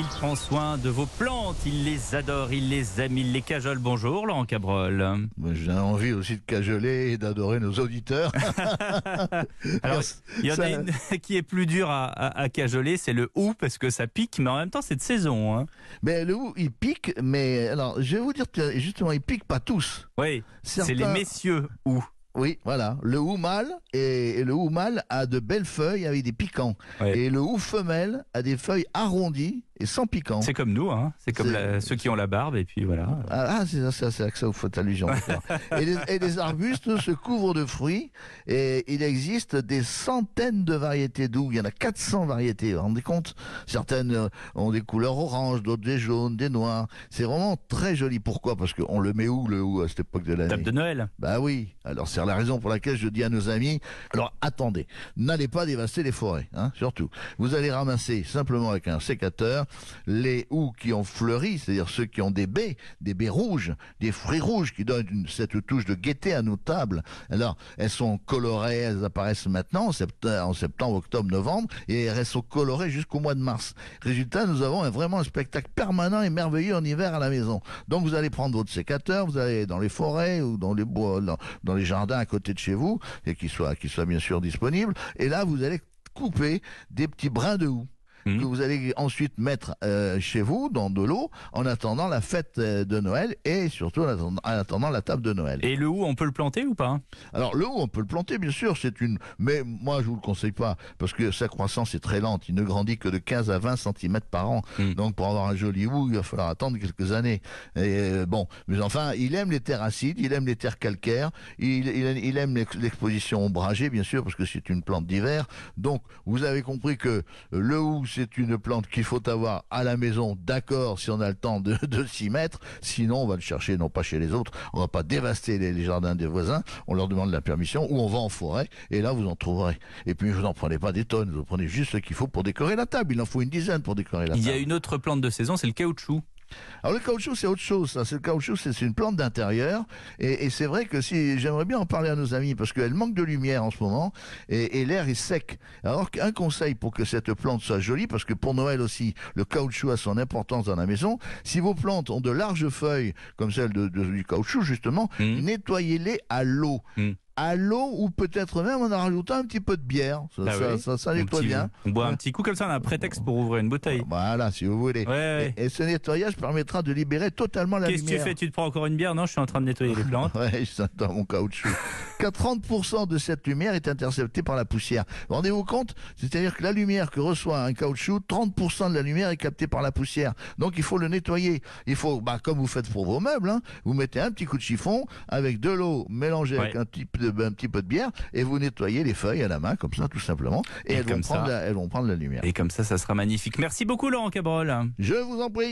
Il prend soin de vos plantes, il les adore, il les aime, il les cajole. Bonjour Laurent Cabrol. Moi, J'ai envie aussi de cajoler et d'adorer nos auditeurs. Alors, il y en a une qui est plus dure à, à- à cajoler, c'est le hou parce que ça pique, mais en même temps c'est de saison. hein. mais le hou, il pique, mais alors je vais vous dire que justement, il pique pas tous. Oui, c'est les messieurs hou. Oui, voilà. Le hou mâle et, et le hou mâle a de belles feuilles avec des piquants. Ouais. Et le hou femelle a des feuilles arrondies et sans piquants. C'est comme nous, hein. c'est comme la- ceux qui ont la barbe et puis voilà. Ah, ah, c'est ça, c'est- ça vous faites allusion. et, les, et les arbustes se couvrent de fruits et il existe des centaines de variétés d'où. Il y en a 400 variétés, vous vous rendez compte? Certaines euh, ont des couleurs oranges, d'autres des jaunes, des noirs. C'est vraiment très joli. Pourquoi? Parce qu'on le met où, le hou, à cette époque de l'année? Table de Noël. Bah oui, alors c'est la raison pour laquelle je dis à nos amis, alors attendez, n'allez pas dévaster les forêts, hein, surtout. Vous allez ramasser simplement avec un sécateur les houes qui ont fleuri, c'est-à-dire ceux qui ont des baies, des baies rouges, des fruits rouges qui donnent cette touche de gaieté à nos tables. Alors, elles sont colorées, elles apparaissent maintenant en septembre, octobre, novembre, et elles sont colorées jusqu'au mois de mars. Résultat, nous avons vraiment un spectacle permanent et merveilleux en hiver à la maison. Donc vous allez prendre votre sécateur, vous allez dans les forêts ou dans les bois, dans, dans les jardins à côté de chez vous, et qui soit, qui soit bien sûr disponible. Et là, vous allez couper des petits brins de houx Que vous allez ensuite mettre euh, chez vous dans de l'eau en attendant la fête euh, de Noël et surtout en attendant, en attendant la table de Noël. Et le hou, on peut le planter ou pas? Alors le hou, on peut le planter, bien sûr, c'est une. Mais moi, je vous le conseille pas parce que sa croissance est très lente. Il ne grandit que de 15 à 20 cm par an. Mm. Donc pour avoir un joli hou, il va falloir attendre quelques années. Et euh, bon, mais enfin, il aime les terres acides, il aime les terres calcaires, il, il, il aime l'ex- l'exposition ombragée, bien sûr, parce que c'est une plante d'hiver. Donc vous avez compris que le hou, c'est une plante qu'il faut avoir à la maison, d'accord, si on a le temps de, de s'y mettre. Sinon, on va le chercher non pas chez les autres, on va pas dévaster les, les jardins des voisins, on leur demande la permission, ou on va en forêt, et là vous en trouverez. Et puis vous n'en prenez pas des tonnes, vous prenez juste ce qu'il faut pour décorer la table. Il en faut une dizaine pour décorer la Il y table. a une autre plante de saison, c'est le caoutchouc. Alors le caoutchouc c'est autre chose, ça. C'est le caoutchouc, c'est une plante d'intérieur, et, et c'est vrai que si j'aimerais bien en parler à nos amis parce qu'elle manque de lumière en ce moment, et, et l'air est sec. Alors qu'un conseil pour que cette plante soit jolie, parce que pour Noël aussi, le caoutchouc a son importance dans la maison. Si vos plantes ont de larges feuilles comme celle de, de- du caoutchouc justement, Mhm. nettoyez-les à l'eau. Mhm. À l'eau ou peut-être même en rajoutant un petit peu de bière, ça, Ah ça, oui. ça, ça Un nettoie petit- bien. On boit un petit coup comme ça, on a un prétexte pour ouvrir une bouteille. Voilà, si vous voulez. Ouais, ouais. Et, ce nettoyage permettra de libérer totalement la Qu'est-ce que tu lumière. fais? Tu te prends encore une bière? Non, je suis en train de nettoyer les plantes. Ouais, c'est dans mon caoutchouc. Qu'à 30% de cette lumière est interceptée par la poussière. Rendez-vous compte C'est-à-dire que la lumière que reçoit un caoutchouc, 30% de la lumière est captée par la poussière. Donc il faut le nettoyer. Il faut, bah, comme vous faites pour vos meubles, hein, vous mettez un petit coup de chiffon avec de l'eau mélangée avec un petit, peu de, un petit peu de bière et vous nettoyez les feuilles à la main, comme ça, tout simplement. Et, Et elles, vont prendre la, elles vont prendre la lumière. Et comme ça, ça sera magnifique. Merci beaucoup Laurent Cabrol. Je vous en prie.